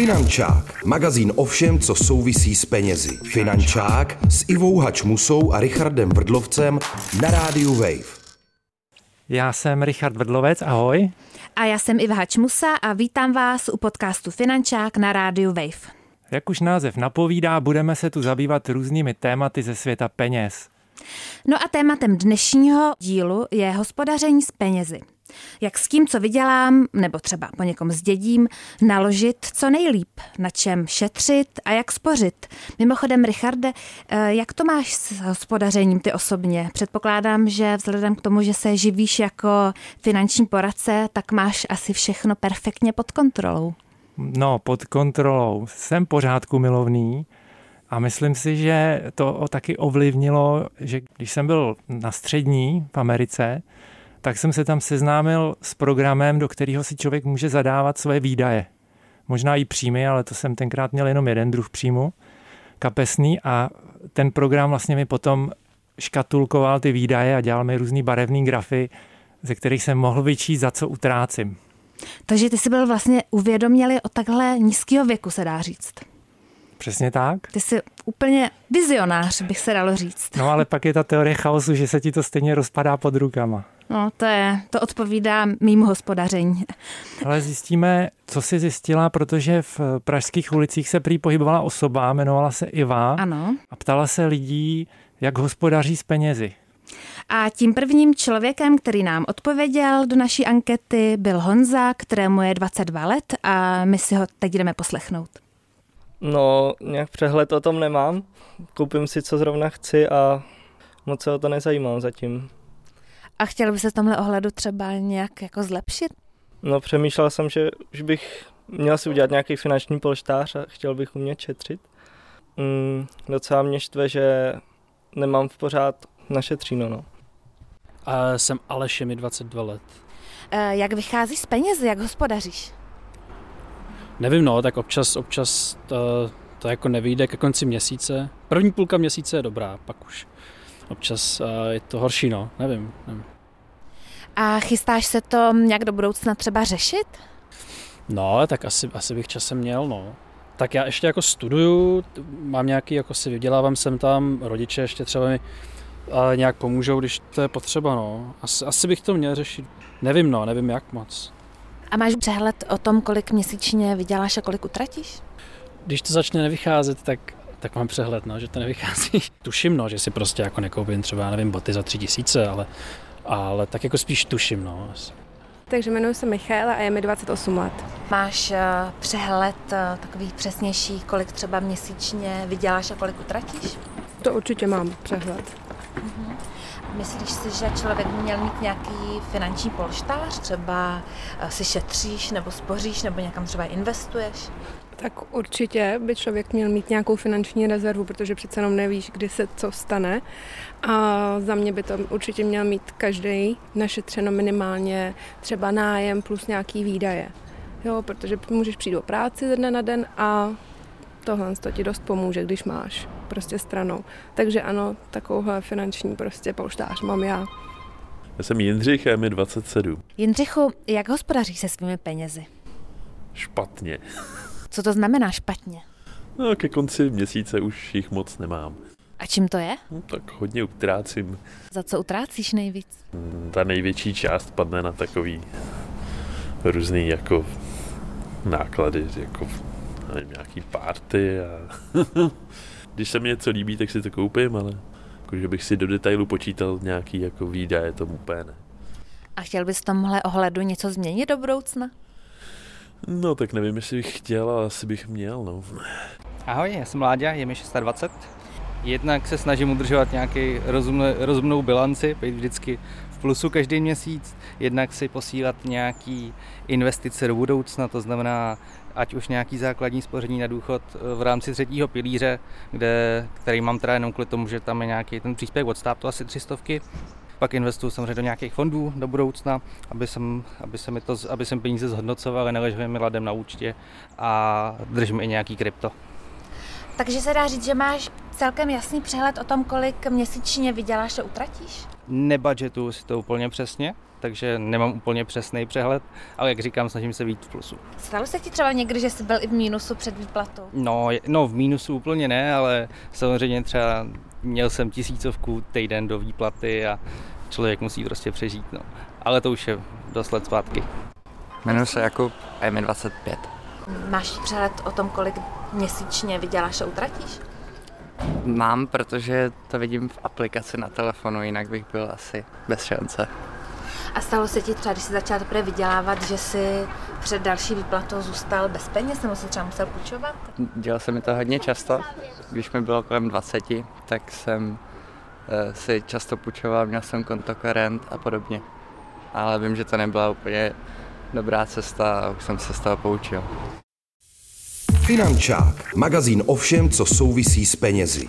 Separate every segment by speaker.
Speaker 1: Finančák, magazín o všem, co souvisí s penězi. Finančák s Ivou Hačmusou a Richardem Vrdlovcem na rádiu Wave.
Speaker 2: Já jsem Richard Vrdlovec, ahoj.
Speaker 3: A já jsem Iva Hačmusa a vítám vás u podcastu Finančák na rádiu Wave.
Speaker 2: Jak už název napovídá, budeme se tu zabývat různými tématy ze světa peněz.
Speaker 3: No a tématem dnešního dílu je hospodaření s penězi. Jak s tím, co vydělám, nebo třeba po někom zdědím, naložit co nejlíp, na čem šetřit a jak spořit. Mimochodem, Richarde, eh, jak to máš s hospodařením ty osobně? Předpokládám, že vzhledem k tomu, že se živíš jako finanční poradce, tak máš asi všechno perfektně pod kontrolou.
Speaker 2: No, pod kontrolou. Jsem pořádku milovný a myslím si, že to taky ovlivnilo, že když jsem byl na střední v Americe, tak jsem se tam seznámil s programem, do kterého si člověk může zadávat svoje výdaje. Možná i příjmy, ale to jsem tenkrát měl jenom jeden druh příjmu, kapesný a ten program vlastně mi potom škatulkoval ty výdaje a dělal mi různý barevný grafy, ze kterých jsem mohl vyčíst, za co utrácím.
Speaker 3: Takže ty jsi byl vlastně uvědomělý o takhle nízkého věku, se dá říct.
Speaker 2: Přesně tak.
Speaker 3: Ty jsi úplně vizionář, bych se dalo říct.
Speaker 2: No ale pak je ta teorie chaosu, že se ti to stejně rozpadá pod rukama.
Speaker 3: No, to je, to odpovídá mým hospodaření.
Speaker 2: Ale zjistíme, co jsi zjistila, protože v pražských ulicích se prý pohybovala osoba, jmenovala se Iva.
Speaker 3: Ano.
Speaker 2: A ptala se lidí, jak hospodaří s penězi.
Speaker 3: A tím prvním člověkem, který nám odpověděl do naší ankety, byl Honza, kterému je 22 let a my si ho teď jdeme poslechnout.
Speaker 4: No, nějak přehled o tom nemám. Koupím si, co zrovna chci a moc se o to nezajímám zatím.
Speaker 3: A chtěl by se v tomhle ohledu třeba nějak jako zlepšit?
Speaker 4: No, přemýšlel jsem, že už bych měl si udělat nějaký finanční polštář a chtěl bych umět šetřit. Mm, docela mě štve, že nemám v pořád našetříno, no.
Speaker 5: A jsem Aleš, je mi 22 let.
Speaker 3: E, jak vycházíš z peněz, jak hospodaříš?
Speaker 5: Nevím, no, tak občas, občas to, to jako nevyjde ke konci měsíce. První půlka měsíce je dobrá, pak už občas uh, je to horší, no, nevím, nevím.
Speaker 3: A chystáš se to nějak do budoucna třeba řešit?
Speaker 5: No, tak asi, asi bych časem měl, no. Tak já ještě jako studuju, mám nějaký, jako si vydělávám sem tam, rodiče ještě třeba mi uh, nějak pomůžou, když to je potřeba, no. Asi, asi bych to měl řešit. Nevím, no, nevím jak moc.
Speaker 3: A máš přehled o tom, kolik měsíčně vyděláš a kolik utratíš?
Speaker 5: Když to začne nevycházet, tak, tak mám přehled, no, že to nevychází. Tuším, no, že si prostě jako nekoupím třeba, nevím, boty za tři tisíce, ale, ale tak jako spíš tuším, no.
Speaker 6: Takže jmenuji se Michaela a je mi 28 let.
Speaker 3: Máš uh, přehled uh, takový přesnější, kolik třeba měsíčně vyděláš a kolik utratíš?
Speaker 6: To určitě mám přehled.
Speaker 3: Uh-huh. Myslíš si, že člověk by měl mít nějaký finanční polštář? Třeba si šetříš nebo spoříš nebo někam třeba investuješ?
Speaker 6: Tak určitě by člověk měl mít nějakou finanční rezervu, protože přece jenom nevíš, kdy se co stane. A za mě by to určitě měl mít každý našetřeno minimálně třeba nájem plus nějaký výdaje. Jo, protože můžeš přijít do práci ze dne na den a tohle to ti dost pomůže, když máš prostě stranou. Takže ano, takovouhle finanční prostě polštář mám já.
Speaker 7: Já jsem Jindřich a je mi 27.
Speaker 3: Jindřichu, jak hospodaříš se svými penězi?
Speaker 7: Špatně.
Speaker 3: Co to znamená špatně?
Speaker 7: No, ke konci měsíce už jich moc nemám.
Speaker 3: A čím to je?
Speaker 7: No, tak hodně utrácím.
Speaker 3: Za co utrácíš nejvíc?
Speaker 7: Ta největší část padne na takový různý jako náklady, jako nevím, nějaký párty a když se mi něco líbí, tak si to koupím, ale jako, že bych si do detailu počítal nějaký jako výdaje, to úplně ne.
Speaker 3: A chtěl bys v tomhle ohledu něco změnit do budoucna?
Speaker 7: No tak nevím, jestli bych chtěl, ale asi bych měl, no.
Speaker 8: Ahoj, já jsem Láďa, je mi 26. Jednak se snažím udržovat nějaký rozumné, rozumnou bilanci, být vždycky v plusu každý měsíc, jednak si posílat nějaký investice do budoucna, to znamená ať už nějaký základní spoření na důchod v rámci třetího pilíře, kde, který mám teda jenom kvůli tomu, že tam je nějaký ten příspěvek od státu, asi třistovky. Pak investuju samozřejmě do nějakých fondů do budoucna, aby jsem, aby se mi to, aby jsem peníze zhodnocoval a neležel mi ladem na účtě a držím i nějaký krypto.
Speaker 3: Takže se dá říct, že máš celkem jasný přehled o tom, kolik měsíčně vyděláš a utratíš?
Speaker 8: Nebudgetuju si to úplně přesně, takže nemám úplně přesný přehled, ale jak říkám, snažím se být v plusu.
Speaker 3: Stalo se ti třeba někdy, že jsi byl i v mínusu před výplatou?
Speaker 8: No, no v mínusu úplně ne, ale samozřejmě třeba měl jsem tisícovku týden do výplaty a člověk musí prostě přežít. No. Ale to už je dost let zpátky.
Speaker 9: Jmenuji se Jakub a je mi 25.
Speaker 3: Máš přehled o tom, kolik měsíčně vyděláš a utratíš?
Speaker 9: Mám, protože to vidím v aplikaci na telefonu, jinak bych byl asi bez šance.
Speaker 3: A stalo se ti třeba, když jsi začal teprve vydělávat, že jsi před další výplatou zůstal bez peněz, nebo si třeba musel půjčovat?
Speaker 9: Dělal se mi to hodně často. Když mi bylo kolem 20, tak jsem uh, si často půjčoval, měl jsem konto korent a podobně. Ale vím, že to nebyla úplně dobrá cesta a už jsem se z toho poučil.
Speaker 1: Finančák, magazín o všem, co souvisí s penězi.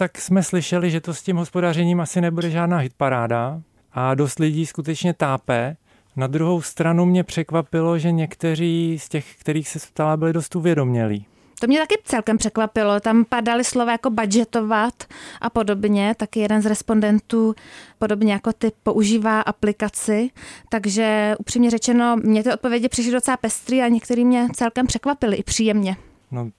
Speaker 2: Tak jsme slyšeli, že to s tím hospodařením asi nebude žádná hitparáda a dost lidí skutečně tápe. Na druhou stranu mě překvapilo, že někteří z těch, kterých se ptala, byli dost uvědomělí.
Speaker 3: To mě taky celkem překvapilo. Tam padaly slova jako budgetovat a podobně. Taky jeden z respondentů podobně jako ty používá aplikaci. Takže upřímně řečeno, mě ty odpovědi přišly docela pestrý a některý mě celkem překvapily i příjemně.
Speaker 2: No,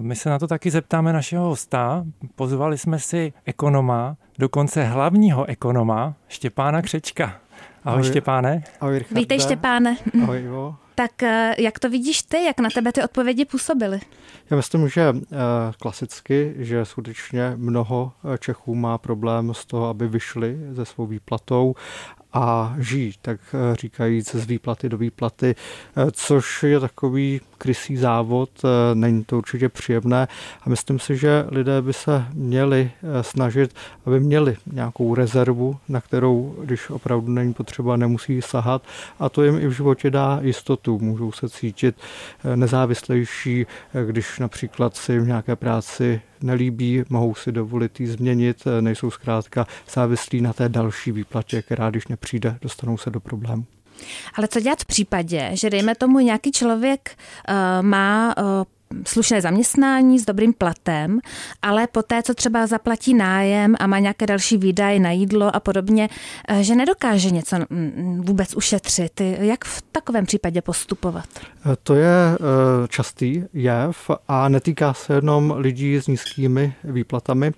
Speaker 2: my se na to taky zeptáme našeho hosta. Pozvali jsme si ekonoma, dokonce hlavního ekonoma, Štěpána Křečka. Ahoj, Ahoj Štěpáne.
Speaker 10: Ahoj
Speaker 3: Richarde. Vítej Štěpáne.
Speaker 10: Ahoj Ivo.
Speaker 3: Tak eh, jak to vidíš ty, jak na tebe ty odpovědi působily?
Speaker 10: Já myslím, že eh, klasicky, že skutečně mnoho Čechů má problém z toho, aby vyšli ze svou výplatou a žijí, tak eh, říkajíc z výplaty do výplaty, eh, což je takový krysý závod, eh, není to určitě příjemné a myslím si, že lidé by se měli snažit, aby měli nějakou rezervu, na kterou, když opravdu není potřeba, nemusí sahat a to jim i v životě dá jistotu. Můžou se cítit nezávislejší, když například si v nějaké práci nelíbí, mohou si dovolit ji změnit, nejsou zkrátka závislí na té další výplatě, která když nepřijde, dostanou se do problému.
Speaker 3: Ale co dělat v případě, že dejme tomu nějaký člověk uh, má uh, slušné zaměstnání s dobrým platem, ale poté, co třeba zaplatí nájem a má nějaké další výdaje na jídlo a podobně, eh, že nedokáže něco mm, vůbec ušetřit. Jak v takovém případě postupovat?
Speaker 10: To je častý jev a netýká se jenom lidí s nízkými výplatami.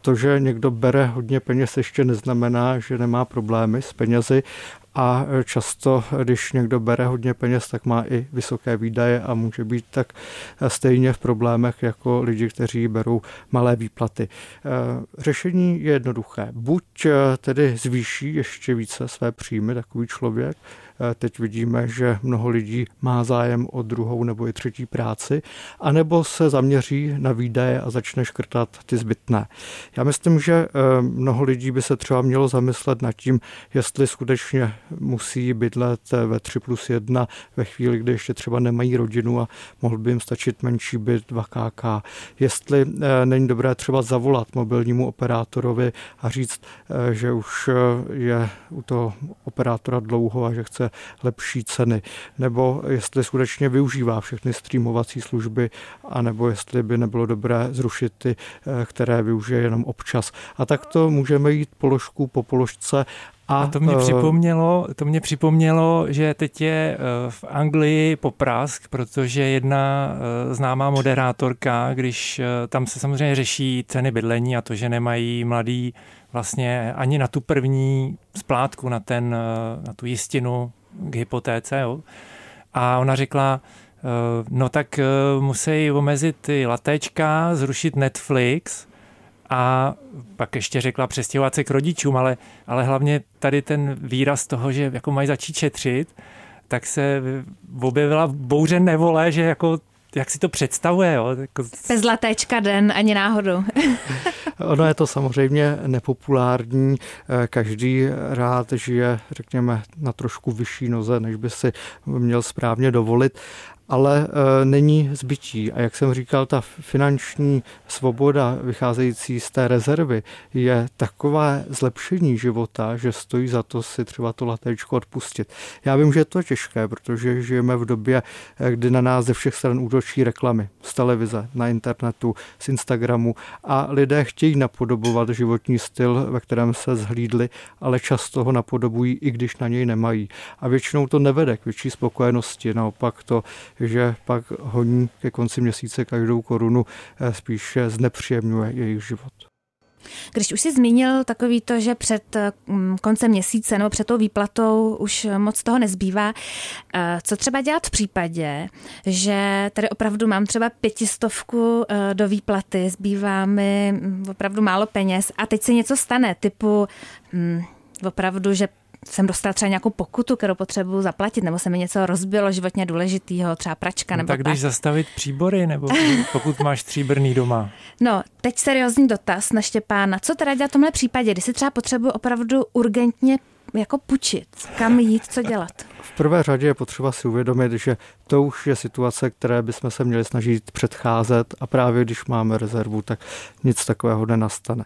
Speaker 10: To, že někdo bere hodně peněz, ještě neznamená, že nemá problémy s penězi a často, když někdo bere hodně peněz, tak má i vysoké výdaje a může být tak stejně v problémech jako lidi, kteří berou malé výplaty. Řešení je jednoduché. Buď tedy zvýší ještě více své příjmy takový člověk, Teď vidíme, že mnoho lidí má zájem o druhou nebo i třetí práci, anebo se zaměří na výdaje a začne škrtat ty zbytné. Já myslím, že mnoho lidí by se třeba mělo zamyslet nad tím, jestli skutečně musí bydlet ve 3 plus 1 ve chvíli, kdy ještě třeba nemají rodinu a mohl by jim stačit menší byt 2KK. Jestli eh, není dobré třeba zavolat mobilnímu operátorovi a říct, eh, že už je u toho operátora dlouho a že chce lepší ceny, nebo jestli skutečně využívá všechny streamovací služby, anebo jestli by nebylo dobré zrušit ty, eh, které využije jenom občas. A tak to můžeme jít položku po položce
Speaker 2: a, a to mě, uh, připomnělo, to mě připomnělo, že teď je eh, v Anglii poprask, protože jedna známá moderátorka, když tam se samozřejmě řeší ceny bydlení a to, že nemají mladí vlastně ani na tu první splátku, na, ten, na tu jistinu k hypotéce. Jo. A ona řekla, eh, no tak eh, musí omezit ty latečka, zrušit Netflix a pak ještě řekla přestěhovat se k rodičům, ale, ale hlavně tady ten výraz toho, že jako mají začít šetřit, tak se objevila bouře nevole, že jako jak si to představuje? Jo? Jako...
Speaker 3: Bez latečka den, ani náhodou.
Speaker 10: ono je to samozřejmě nepopulární. Každý rád žije, řekněme, na trošku vyšší noze, než by si měl správně dovolit ale e, není zbytí. A jak jsem říkal, ta finanční svoboda vycházející z té rezervy je takové zlepšení života, že stojí za to si třeba to latečko odpustit. Já vím, že je to těžké, protože žijeme v době, e, kdy na nás ze všech stran útočí reklamy z televize, na internetu, z Instagramu a lidé chtějí napodobovat životní styl, ve kterém se zhlídli, ale často ho napodobují, i když na něj nemají. A většinou to nevede k větší spokojenosti, naopak to že pak honí ke konci měsíce každou korunu eh, spíše znepříjemňuje jejich život.
Speaker 3: Když už si zmínil takový to, že před mm, koncem měsíce nebo před tou výplatou už moc toho nezbývá, eh, co třeba dělat v případě, že tady opravdu mám třeba pětistovku eh, do výplaty, zbývá mi mm, opravdu málo peněz a teď se něco stane, typu hm, opravdu, že jsem dostala třeba nějakou pokutu, kterou potřebuji zaplatit, nebo se mi něco rozbilo životně důležitého, třeba pračka
Speaker 2: no,
Speaker 3: nebo
Speaker 2: tak. Tak když zastavit příbory, nebo pokud máš stříbrný doma.
Speaker 3: No, teď seriózní dotaz na Štěpána. Co teda dělat v tomhle případě, kdy si třeba potřebuji opravdu urgentně jako pučit, kam jít, co dělat?
Speaker 10: V prvé řadě je potřeba si uvědomit, že to už je situace, které bychom se měli snažit předcházet a právě když máme rezervu, tak nic takového nenastane.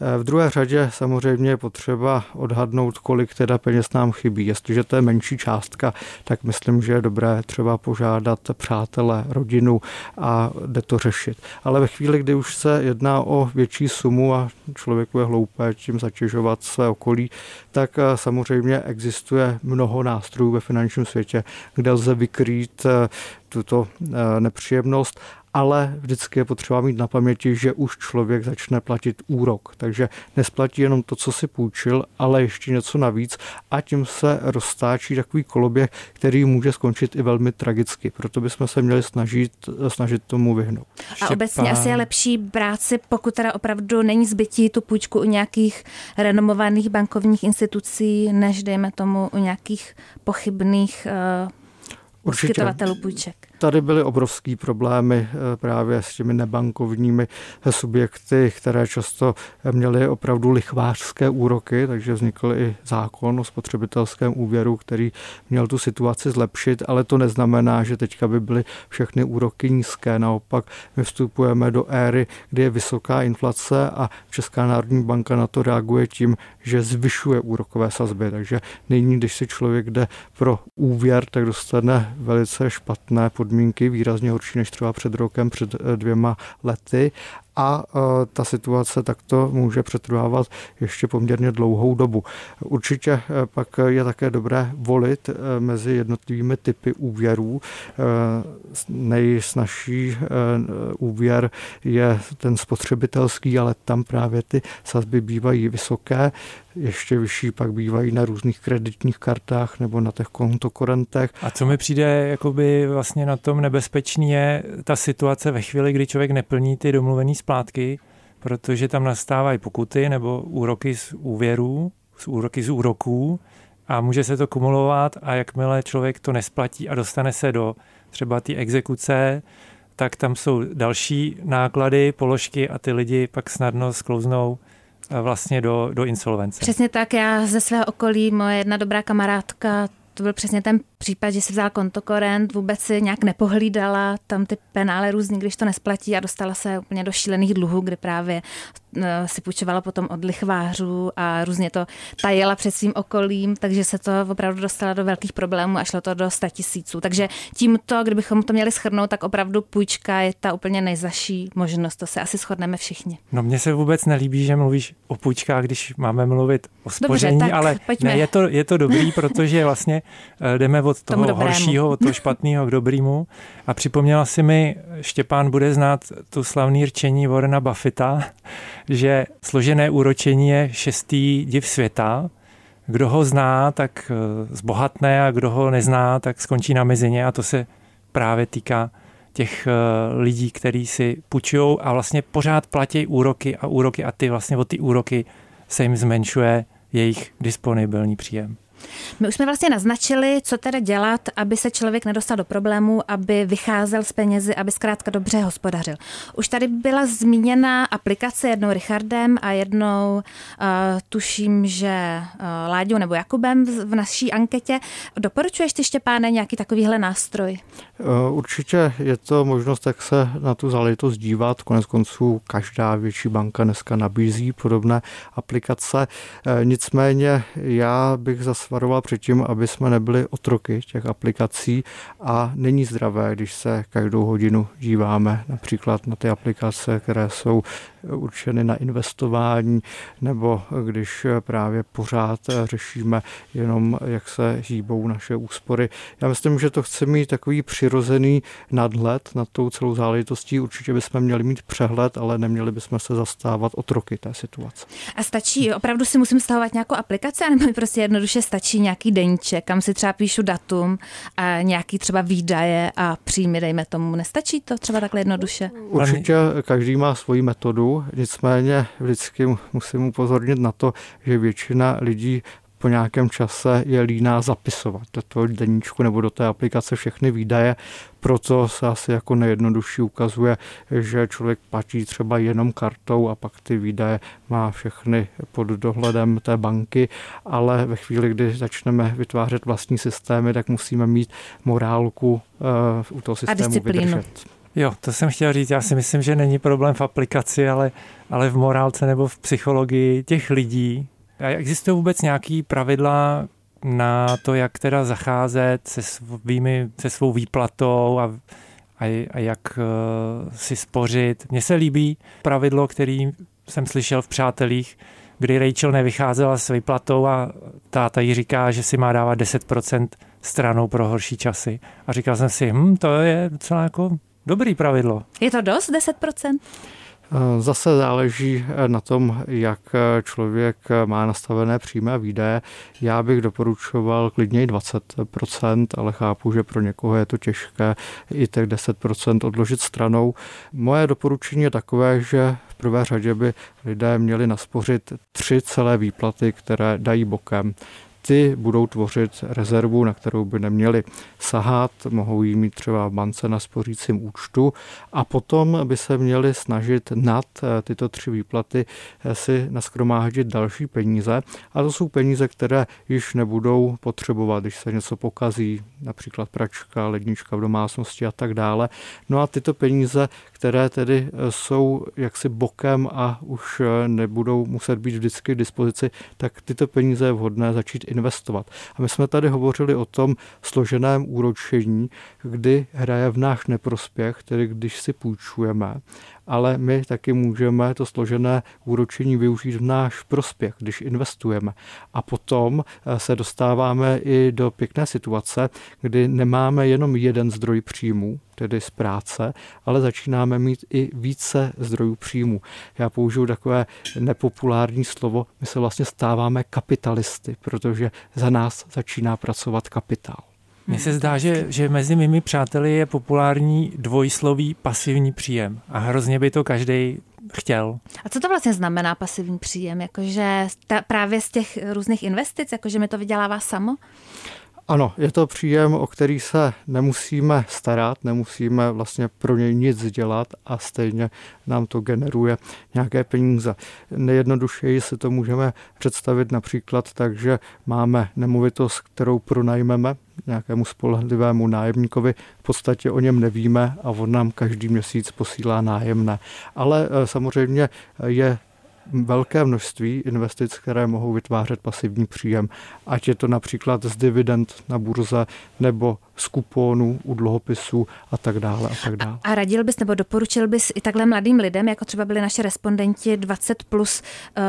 Speaker 10: Eh, v druhé řadě samozřejmě je potřeba odhadnout, kolik teda peněz nám chybí. Jestliže to je menší částka, tak myslím, že je dobré třeba požádat přátele, rodinu a jde to řešit. Ale ve chvíli, kdy už se jedná o větší sumu a člověku je hloupé tím zatěžovat své okolí, tak eh, samozřejmě existuje mnoho nástrojů ve finančním světě, kde lze vykrýt eh, tuto eh, nepříjemnost ale vždycky je potřeba mít na paměti, že už člověk začne platit úrok. Takže nesplatí jenom to, co si půjčil, ale ještě něco navíc a tím se roztáčí takový koloběh, který může skončit i velmi tragicky. Proto bychom se měli snažit, snažit tomu vyhnout.
Speaker 3: A obecně asi je lepší brát si, pokud teda opravdu není zbytí tu půjčku u nějakých renomovaných bankovních institucí, než dejme tomu u nějakých pochybných uh, poskytovatelů půjček.
Speaker 10: Tady byly obrovský problémy eh, právě s těmi nebankovními subjekty, které často měly opravdu lichvářské úroky, takže vznikl i zákon o spotřebitelském úvěru, který měl tu situaci zlepšit, ale to neznamená, že teďka by byly všechny úroky nízké. Naopak my vstupujeme do éry, kdy je vysoká inflace a Česká národní banka na to reaguje tím, že zvyšuje úrokové sazby. Takže nyní, když si člověk jde pro úvěr, tak dostane velice špatné podmínky, výrazně horší než třeba před rokem, před eh, dvěma lety a e, ta situace takto může přetrvávat ještě poměrně dlouhou dobu. Určitě e, pak je také dobré volit e, mezi jednotlivými typy úvěrů. Nejsnažší úvěr je ten spotřebitelský, ale tam právě ty sazby bývají vysoké, ještě vyšší pak bývají na různých kreditních kartách nebo na těch kontokorentech.
Speaker 2: A co mi přijde jakoby vlastně na tom nebezpečný je ta situace ve chvíli, kdy člověk neplní ty domluvený splátky, protože tam nastávají pokuty nebo úroky z úvěrů, z úroky z úroků a může se to kumulovat a jakmile člověk to nesplatí a dostane se do třeba té exekuce, tak tam jsou další náklady, položky a ty lidi pak snadno sklouznou eh, vlastně do, do insolvence.
Speaker 3: Přesně tak, já ze svého okolí, moje jedna dobrá kamarádka to byl přesně ten případ, že si vzal kontokorent, vůbec si nějak nepohlídala tam ty penále různý, když to nesplatí a dostala se úplně do šílených dluhů, kde právě eh, si půjčovala potom od lichvářů a různě to tajela před svým okolím, takže se to opravdu dostala do velkých problémů a šlo to do 100 tisíců. Takže tímto, kdybychom to měli schrnout, tak opravdu půjčka je ta úplně nejzaší možnost, to se asi shodneme všichni.
Speaker 2: No mně se vůbec nelíbí, že mluvíš o půjčkách, když máme mluvit o spoření,
Speaker 3: Dobře,
Speaker 2: ale ne, je, to, je to dobrý, protože vlastně Eh, jdeme od toho horšího, od toho špatného k dobrému. A připomněla si mi, Štěpán bude znát tu slavný rčení Warrena Buffetta, že složené úročení je šestý div světa. Kdo ho zná, tak eh, zbohatne a kdo ho nezná, tak skončí na mezině a to se právě týká těch eh, lidí, kteří si půjčují a vlastně pořád platí úroky a úroky a ty vlastně o ty úroky se jim zmenšuje jejich disponibilní příjem.
Speaker 3: My už jsme vlastně naznačili, co teda dělat, aby se člověk nedostal do problému, aby vycházel z penězi, aby zkrátka dobře hospodařil. Už tady byla zmíněna aplikace jednou Richardem a jednou uh, tuším, že uh, Láďou nebo Jakubem v, v naší anketě. Doporučuješ ty, Štěpáne, nějaký takovýhle nástroj?
Speaker 10: Uh, určitě je to možnost, jak se na tu záležitost dívat. Konec konců každá větší banka dneska nabízí podobné aplikace. Nicméně já bych zasvaroval předtím, aby jsme nebyli otroky těch aplikací a není zdravé, když se každou hodinu díváme například na ty aplikace, které jsou určeny na investování, nebo když právě pořád řešíme jenom, jak se hýbou naše úspory. Já myslím, že to chce mít takový přirozený nadhled nad tou celou záležitostí. Určitě bychom měli mít přehled, ale neměli bychom se zastávat otroky té situace.
Speaker 3: A stačí, opravdu si musím stahovat nějakou aplikaci, nebo mi prostě jednoduše stačí nějaký deníček, kam si třeba píšu datum a nějaký třeba výdaje a příjmy, dejme tomu. Nestačí to třeba takhle jednoduše?
Speaker 10: Určitě každý má svoji metodu, nicméně vždycky musím upozornit na to, že většina lidí po nějakém čase je líná zapisovat do toho deníčku nebo do té aplikace všechny výdaje. Proto se asi jako nejjednodušší ukazuje, že člověk platí třeba jenom kartou a pak ty výdaje má všechny pod dohledem té banky, ale ve chvíli, kdy začneme vytvářet vlastní systémy, tak musíme mít morálku uh, u toho systému vydržet.
Speaker 2: Jo, to jsem chtěl říct. Já si myslím, že není problém v aplikaci, ale, ale v morálce nebo v psychologii těch lidí. A existují vůbec nějaký pravidla na to, jak teda zacházet se, svými, se svou výplatou a, a, a jak uh, si spořit. Mně se líbí pravidlo, který jsem slyšel v Přátelích, kdy Rachel nevycházela s výplatou a táta jí říká, že si má dávat 10% stranou pro horší časy. A říkal jsem si, hm, to je docela jako Dobrý pravidlo.
Speaker 3: Je to dost 10%?
Speaker 10: Zase záleží na tom, jak člověk má nastavené přímé výdaje. Já bych doporučoval klidně 20%, ale chápu, že pro někoho je to těžké i těch 10% odložit stranou. Moje doporučení je takové, že v prvé řadě by lidé měli naspořit tři celé výplaty, které dají bokem ty budou tvořit rezervu, na kterou by neměli sahat, mohou jí mít třeba v bance na spořícím účtu a potom by se měli snažit nad eh, tyto tři výplaty eh, si naskromáždit další peníze a to jsou peníze, které již nebudou potřebovat, když se něco pokazí, například pračka, lednička v domácnosti a tak dále. No a tyto peníze, které tedy eh, jsou jaksi bokem a už nebudou muset být vždycky k dispozici, tak tyto peníze je vhodné začít investovat. A my jsme tady hovořili o tom složeném úročení, kdy hraje v náš neprospěch, tedy když si půjčujeme, ale my taky můžeme to složené úročení využít v náš prospěch, když investujeme. A potom eh, se dostáváme i do pěkné situace, kdy nemáme jenom jeden zdroj příjmů, tedy z práce, ale začínáme mít i více zdrojů příjmů. Já použiju takové nepopulární slovo, my se vlastně stáváme kapitalisty, protože za nás začíná pracovat kapitál.
Speaker 2: Mně se zdá, že, že mezi mými přáteli je populární dvojslový pasivní příjem a hrozně by to každý chtěl.
Speaker 3: A co to vlastně znamená pasivní příjem? Jakože ta, právě z těch různých investic, jakože mi to vydělává samo?
Speaker 10: Ano, je to příjem, o který se nemusíme starat, nemusíme vlastně pro něj nic dělat a stejně nám to generuje nějaké peníze. Nejjednodušeji si to můžeme představit například tak, že máme nemovitost, kterou pronajmeme nějakému spolehlivému nájemníkovi, v podstatě o něm nevíme a on nám každý měsíc posílá nájemné. Ale eh, samozřejmě je velké množství investic, které mohou vytvářet pasivní příjem, ať je to například z dividend na burze nebo z kuponů, u dluhopisů a tak dále a tak dále.
Speaker 3: A, a radil bys nebo doporučil bys i takhle mladým lidem, jako třeba byli naše respondenti 20 plus, uh,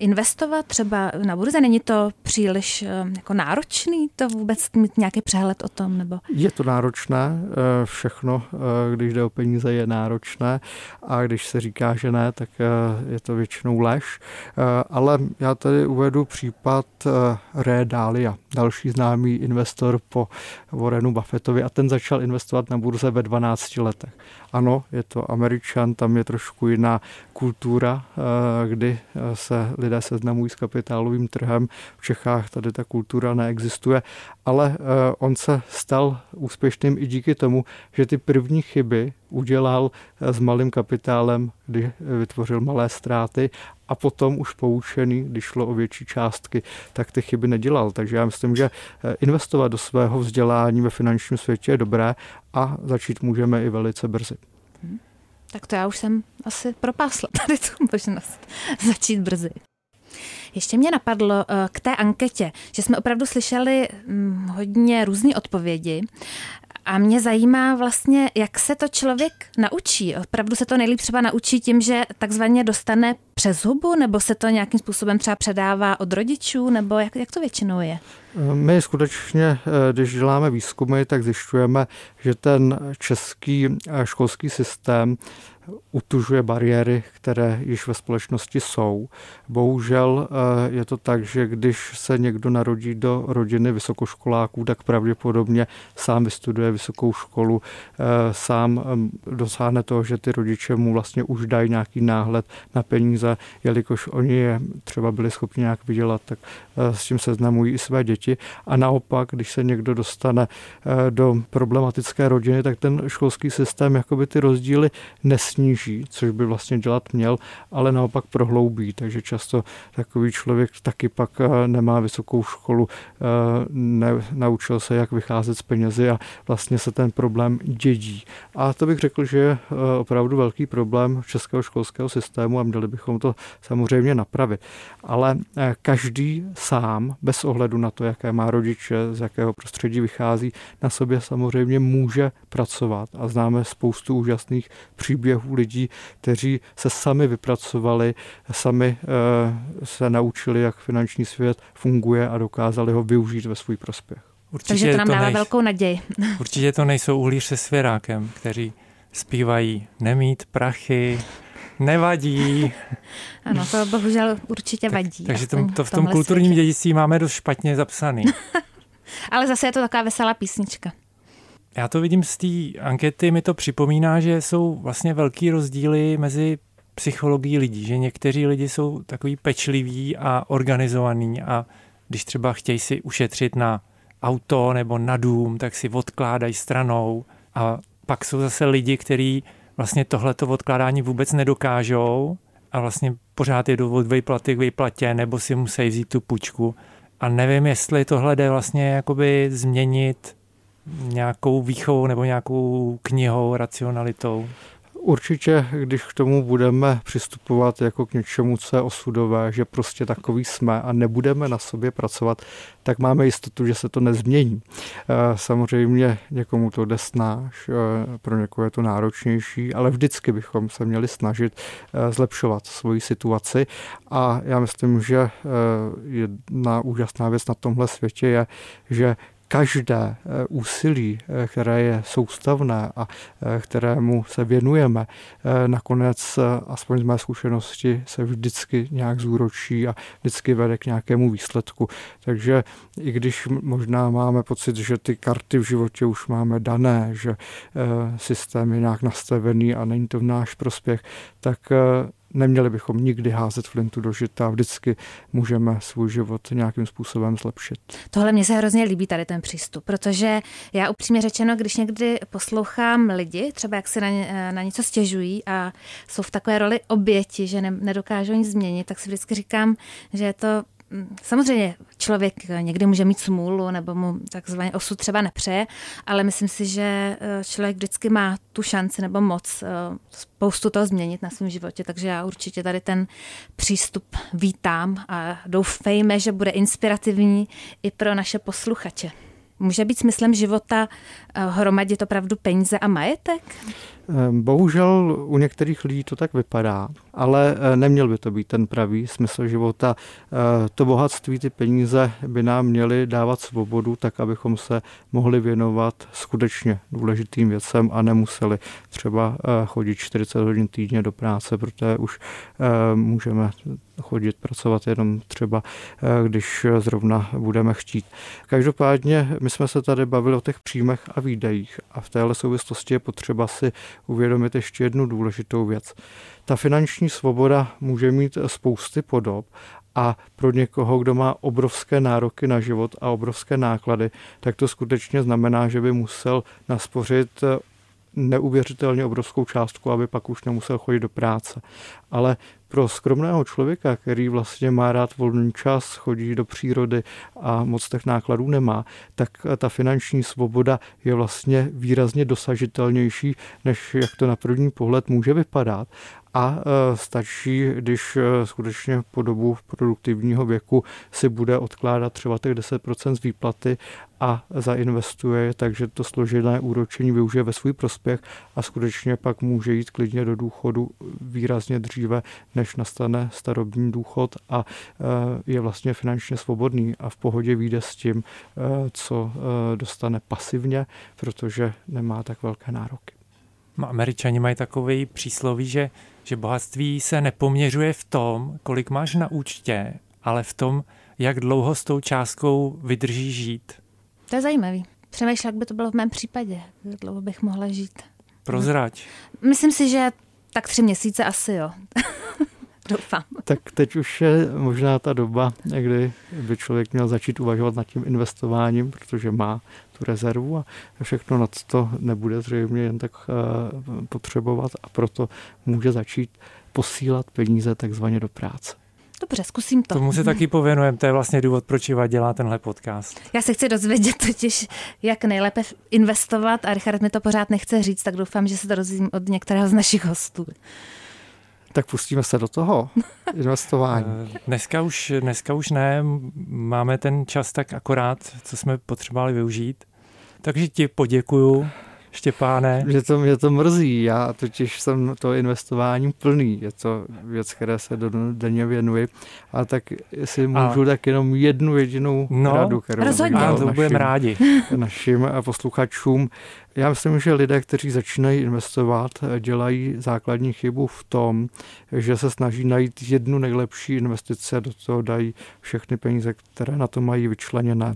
Speaker 3: investovat třeba na burze? Není to příliš uh, jako náročný to vůbec mít nějaký přehled o tom? Nebo?
Speaker 10: Je to náročné, uh, všechno, uh, když jde o peníze, je náročné a když se říká, že ne, tak uh, je to většinou lež. Uh, ale já tady uvedu případ uh, Ré Dália. Další známý investor po Warrenu Buffettovi a ten začal investovat na burze ve 12 letech. Ano, je to Američan, tam je trošku jiná kultura, eh, kdy eh, se lidé seznamují s kapitálovým trhem. V Čechách tady ta kultura neexistuje, ale eh, on se stal úspěšným i díky tomu, že ty první chyby udělal s malým kapitálem, kdy vytvořil malé ztráty a potom už poučený, když šlo o větší částky, tak ty chyby nedělal. Takže já myslím, že investovat do svého vzdělání ve finančním světě je dobré a začít můžeme i velice brzy.
Speaker 3: Tak to já už jsem asi propásla tady tu možnost začít brzy. Ještě mě napadlo eh, k té anketě, že jsme opravdu slyšeli hm, hodně různé odpovědi a mě zajímá vlastně, jak se to člověk naučí. Opravdu se to nejlíp třeba naučí tím, že takzvaně dostane přes hubu, nebo se to nějakým způsobem třeba předává od rodičů, nebo jak, jak to většinou je?
Speaker 10: My skutečně, eh, když děláme výzkumy, tak zjišťujeme, že ten český eh, školský systém utužuje bariéry, které již ve společnosti jsou. Bohužel eh, je to tak, že když se někdo narodí do rodiny vysokoškoláků, tak pravděpodobně sám vystuduje vysokou školu, eh, sám dosáhne toho, že ty rodiče mu vlastně už dají nějaký náhled na peníze, jelikož oni je třeba byli schopni nějak vydělat, tak eh, s tím seznamují i své děti. A naopak, když se někdo dostane do problematické rodiny, tak ten školský systém jakoby ty rozdíly nesmí nesníží, což by vlastně dělat měl, ale naopak prohloubí. Takže často takový člověk taky pak eh, nemá vysokou školu, eh, ne, naučil se, jak vycházet z penězi a vlastně se ten problém dědí. A to bych řekl, že je eh, opravdu velký problém českého školského systému a měli bychom to samozřejmě napravit. Ale každý sám, bez ohledu na to, jaké má rodiče, z jakého prostředí vychází, na sobě samozřejmě může pracovat. A známe spoustu úžasných příběhů příběhů lidí, kteří se sami vypracovali, sami eh, se naučili, jak finanční svět funguje a dokázali ho využít ve svůj prospěch.
Speaker 3: Určitě Takže to nám to dává nej... velkou naději.
Speaker 2: Určitě to nejsou uhlíř se svěrákem, kteří zpívají nemít prachy, nevadí.
Speaker 3: Ano, to bohužel určitě
Speaker 2: tak,
Speaker 3: vadí.
Speaker 2: Takže to, to v tom kulturním světě. dědictví máme dost špatně zapsaný.
Speaker 3: Ale zase je to taková veselá písnička.
Speaker 2: Já to vidím z té ankety, mi to připomíná, že jsou vlastně velký rozdíly mezi psychologií lidí, že někteří lidi jsou takový pečliví a organizovaní a když třeba chtějí si ušetřit na auto nebo na dům, tak si odkládají stranou a pak jsou zase lidi, kteří vlastně tohleto odkládání vůbec nedokážou a vlastně pořád jdou od výplaty k výplatě nebo si musí vzít tu půjčku. A nevím, jestli tohle jde vlastně jakoby změnit nějakou výchovou nebo nějakou knihou, racionalitou?
Speaker 10: Určitě, když k tomu budeme přistupovat jako k něčemu, co je osudové, že prostě takový jsme a nebudeme na sobě pracovat, tak máme jistotu, že se to nezmění. Eh, samozřejmě někomu to jde snáš, eh, pro někoho je to náročnější, ale vždycky bychom se měli snažit eh, zlepšovat svoji situaci a já myslím, že jedna úžasná věc na tomhle světě je, že každé eh, úsilí, eh, které je soustavné a eh, kterému se věnujeme, nakonec, aspoň z mé zkušenosti, se vždycky nějak zúročí a vždycky vede k nějakému výsledku. Takže i když možná máme pocit, že ty karty v životě už máme dané, že systém je nějak nastavený a není to v náš prospěch, tak neměli bychom nikdy házet flintu do žita, vždycky můžeme svůj život nějakým způsobem zlepšit.
Speaker 3: Tohle mě se hrozně líbí tady ten přístup, protože já upřímně řečeno, když někdy poslouchám lidi, třeba jak se na, ně, na něco stěžují a jsou v takové roli oběti, že ne, nedokážou nic změnit, tak si vždycky říkám, že je to samozřejmě člověk někdy může mít smůlu nebo mu takzvaně osud třeba nepřeje, ale myslím si, že eh, člověk vždycky má tu šanci nebo moc eh, spoustu toho změnit na svém životě, takže já určitě tady ten přístup vítám a doufejme, že bude inspirativní i pro naše posluchače. Může být smyslem života eh, hromadit opravdu peníze a majetek?
Speaker 10: Ehm, bohužel u některých lidí to tak vypadá, ale eh, neměl by to být ten pravý smysl života. Eh, to bohatství, ty peníze by nám měly dávat svobodu, tak abychom se mohli věnovat skutečně důležitým věcem a nemuseli třeba eh, chodit 40 hodin týdně do práce, protože už můžeme chodit pracovat jenom třeba, když zrovna budeme chtít. Každopádně my jsme se tady bavili o těch příjmech a výdajích a v téhle souvislosti je potřeba si uvědomit ještě jednu důležitou věc. Ta finanční svoboda může mít spousty podob a pro někoho, kdo má obrovské nároky na život a obrovské náklady, tak to skutečně znamená, že by musel naspořit neuvěřitelně obrovskou částku, aby pak už nemusel chodit do práce. Ale pro skromného člověka, který vlastně má rád volný čas, chodí do přírody a moc těch nákladů nemá, tak ta finanční svoboda je vlastně výrazně dosažitelnější, než jak to na první pohled může vypadat. A e, stačí, když e, skutečně po dobu produktivního věku si bude odkládat třeba těch 10% z výplaty a zainvestuje, takže to složené úročení využije ve svůj prospěch a skutečně pak může jít klidně do důchodu výrazně dříve, než nastane starobní důchod a e, je vlastně finančně svobodný a v pohodě vyjde s tím, co dostane pasivně, protože nemá tak velké nároky.
Speaker 2: Američani mají takový přísloví, že že bohatství se nepoměřuje v tom, kolik máš na účtě, ale v tom, jak dlouho s tou částkou vydrží žít.
Speaker 3: To je zajímavý. Přemýšlel, jak by to bylo v mém případě. Jak dlouho bych mohla žít.
Speaker 2: Prozrať.
Speaker 3: Myslím si, že tak tři měsíce asi jo. Doufám.
Speaker 10: Tak teď už je možná ta doba, kdy by člověk měl začít uvažovat nad tím investováním, protože má tu rezervu a všechno nad to nebude zřejmě jen tak eh, potřebovat a proto může začít posílat peníze takzvaně do práce.
Speaker 3: Dobře, zkusím to.
Speaker 2: Tomu se taky pověnujeme, to je vlastně důvod, proč Iva dělá tenhle podcast.
Speaker 3: Já se chci dozvědět totiž, jak nejlépe investovat a Richard mi to pořád nechce říct, tak doufám, že se to dozvím od některého z našich hostů.
Speaker 10: Tak pustíme se do toho investování.
Speaker 2: Eh, dneska už, dneska už ne, máme ten čas tak akorát, co jsme potřebovali využít. Takže ti poděkuju, Štěpáne.
Speaker 10: Mě to, mě to mrzí, já totiž jsem to investování plný, je to věc, které se denně věnuji, a tak si můžu a... tak jenom jednu jedinou
Speaker 2: no,
Speaker 10: radu, kterou
Speaker 3: rozhodně.
Speaker 2: A to budeme rádi.
Speaker 10: našim posluchačům. Já myslím, že lidé, kteří začínají investovat, dělají základní chybu v tom, že se snaží najít jednu nejlepší investici a do toho dají všechny peníze, které na to mají vyčleněné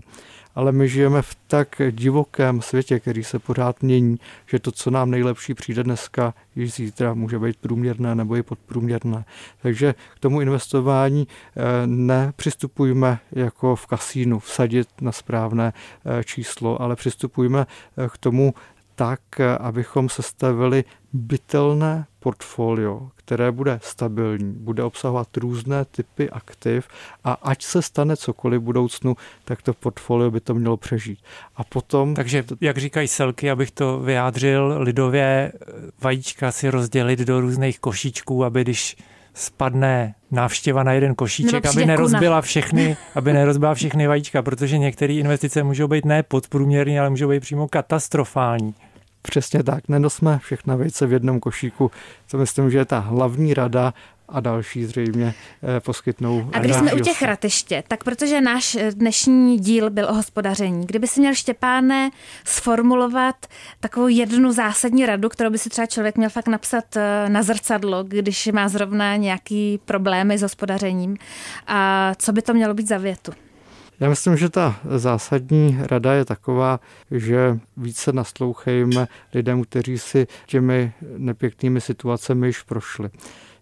Speaker 10: ale my žijeme v tak divokém světě, který se pořád mění, že to, co nám nejlepší přijde dneska, již zítra může být průměrné nebo i podprůměrné. Takže k tomu investování eh, nepřistupujme jako v kasínu, vsadit na správné eh, číslo, ale přistupujme eh, k tomu tak, abychom sestavili bytelné portfolio, které bude stabilní, bude obsahovat různé typy aktiv a ať se stane cokoliv v budoucnu, tak to portfolio by to mělo přežít. A potom...
Speaker 2: Takže, jak říkají selky, abych to vyjádřil, lidově vajíčka si rozdělit do různých košíčků, aby když spadne návštěva na jeden košíček, aby nerozbila všechny, aby nerozbila všechny vajíčka, protože některé investice můžou být ne podprůměrní, ale můžou být přímo katastrofální.
Speaker 10: Přesně tak, nenosme všechna vejce v jednom košíku. To myslím, že je ta hlavní rada a další zřejmě eh, poskytnou.
Speaker 3: A když jsme u těch ratiště, tak protože náš eh, dnešní díl byl o hospodaření, kdyby si měl Štěpáne sformulovat takovou jednu zásadní radu, kterou by si třeba člověk měl fakt napsat eh, na zrcadlo, když má zrovna nějaký problémy s hospodařením, a co by to mělo být za větu?
Speaker 10: Já myslím, že ta zásadní rada je taková, že více naslouchejme lidem, kteří si těmi nepěknými situacemi již prošli.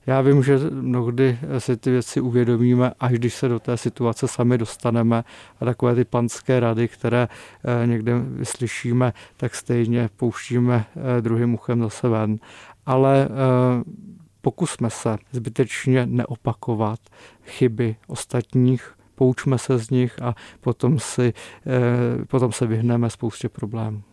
Speaker 10: Já vím, že mnohdy si ty věci uvědomíme, až když se do té situace sami dostaneme a takové ty panské rady, které eh, někde vyslyšíme, tak stejně pouštíme eh, druhým uchem zase ven. Ale eh, pokusme se zbytečně neopakovat chyby ostatních, poučme se z nich a potom, si, eh, potom se vyhneme spoustě problémů.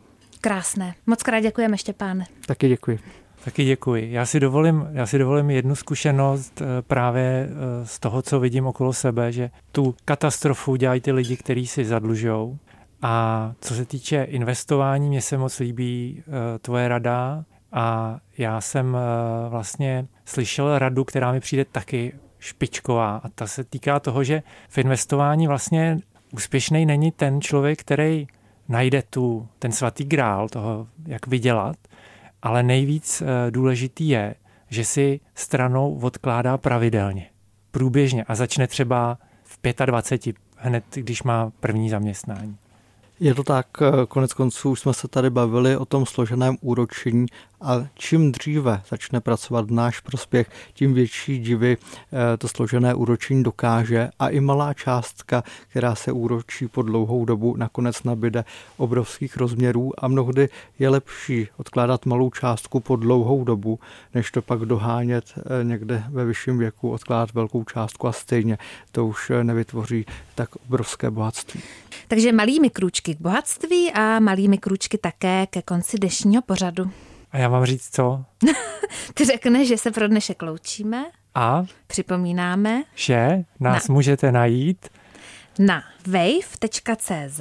Speaker 3: Krásné. Moc krát děkujeme, Štěpáne.
Speaker 10: Taky děkuji.
Speaker 2: Taky děkuji. Já si dovolím, já si dovolím jednu zkušenost eh, právě eh, z toho, co vidím okolo sebe, že tu katastrofu dělají ty lidi, kteří si zadlužou. A co se týče investování, mně se moc líbí tvoje rada, A já jsem vlastně slyšel radu, která mi přijde taky špičková a ta se týká toho, že v investování vlastně úspěšný není ten člověk, který najde tu, ten svatý grál toho, jak vydělat, ale nejvíc eh, důležitý je, že si stranou odkládá pravidelně, průběžně a začne třeba v 25, hned když má první zaměstnání.
Speaker 10: Je to tak, eh, konec konců už jsme se tady bavili o tom složeném úročení a čím dříve začne pracovat v náš prospěch, tím větší divy eh, to složené úročení dokáže a i malá částka, která se úročí po dlouhou dobu, nakonec nabide obrovských rozměrů a mnohdy je lepší odkládat malou částku po dlouhou dobu, než to pak dohánět eh, někde ve vyšším věku, odkládat velkou částku a stejně to už nevytvoří tak obrovské bohatství.
Speaker 3: Takže malými krůčky k bohatství a malými krůčky také ke konci dnešního pořadu.
Speaker 2: A já mám říct co?
Speaker 3: Ty řekneš, že se pro dnešek loučíme.
Speaker 2: A?
Speaker 3: Připomínáme.
Speaker 2: Že nás na. můžete najít
Speaker 3: na wave.cz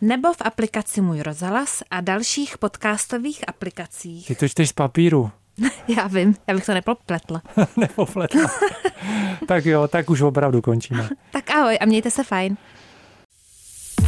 Speaker 3: nebo v aplikaci Můj rozhlas a dalších podcastových aplikacích.
Speaker 2: Ty to čteš z papíru.
Speaker 3: Já vím, já bych to nepopletla.
Speaker 2: nepopletla. tak jo, tak už opravdu končíme.
Speaker 3: tak ahoj a mějte se fajn.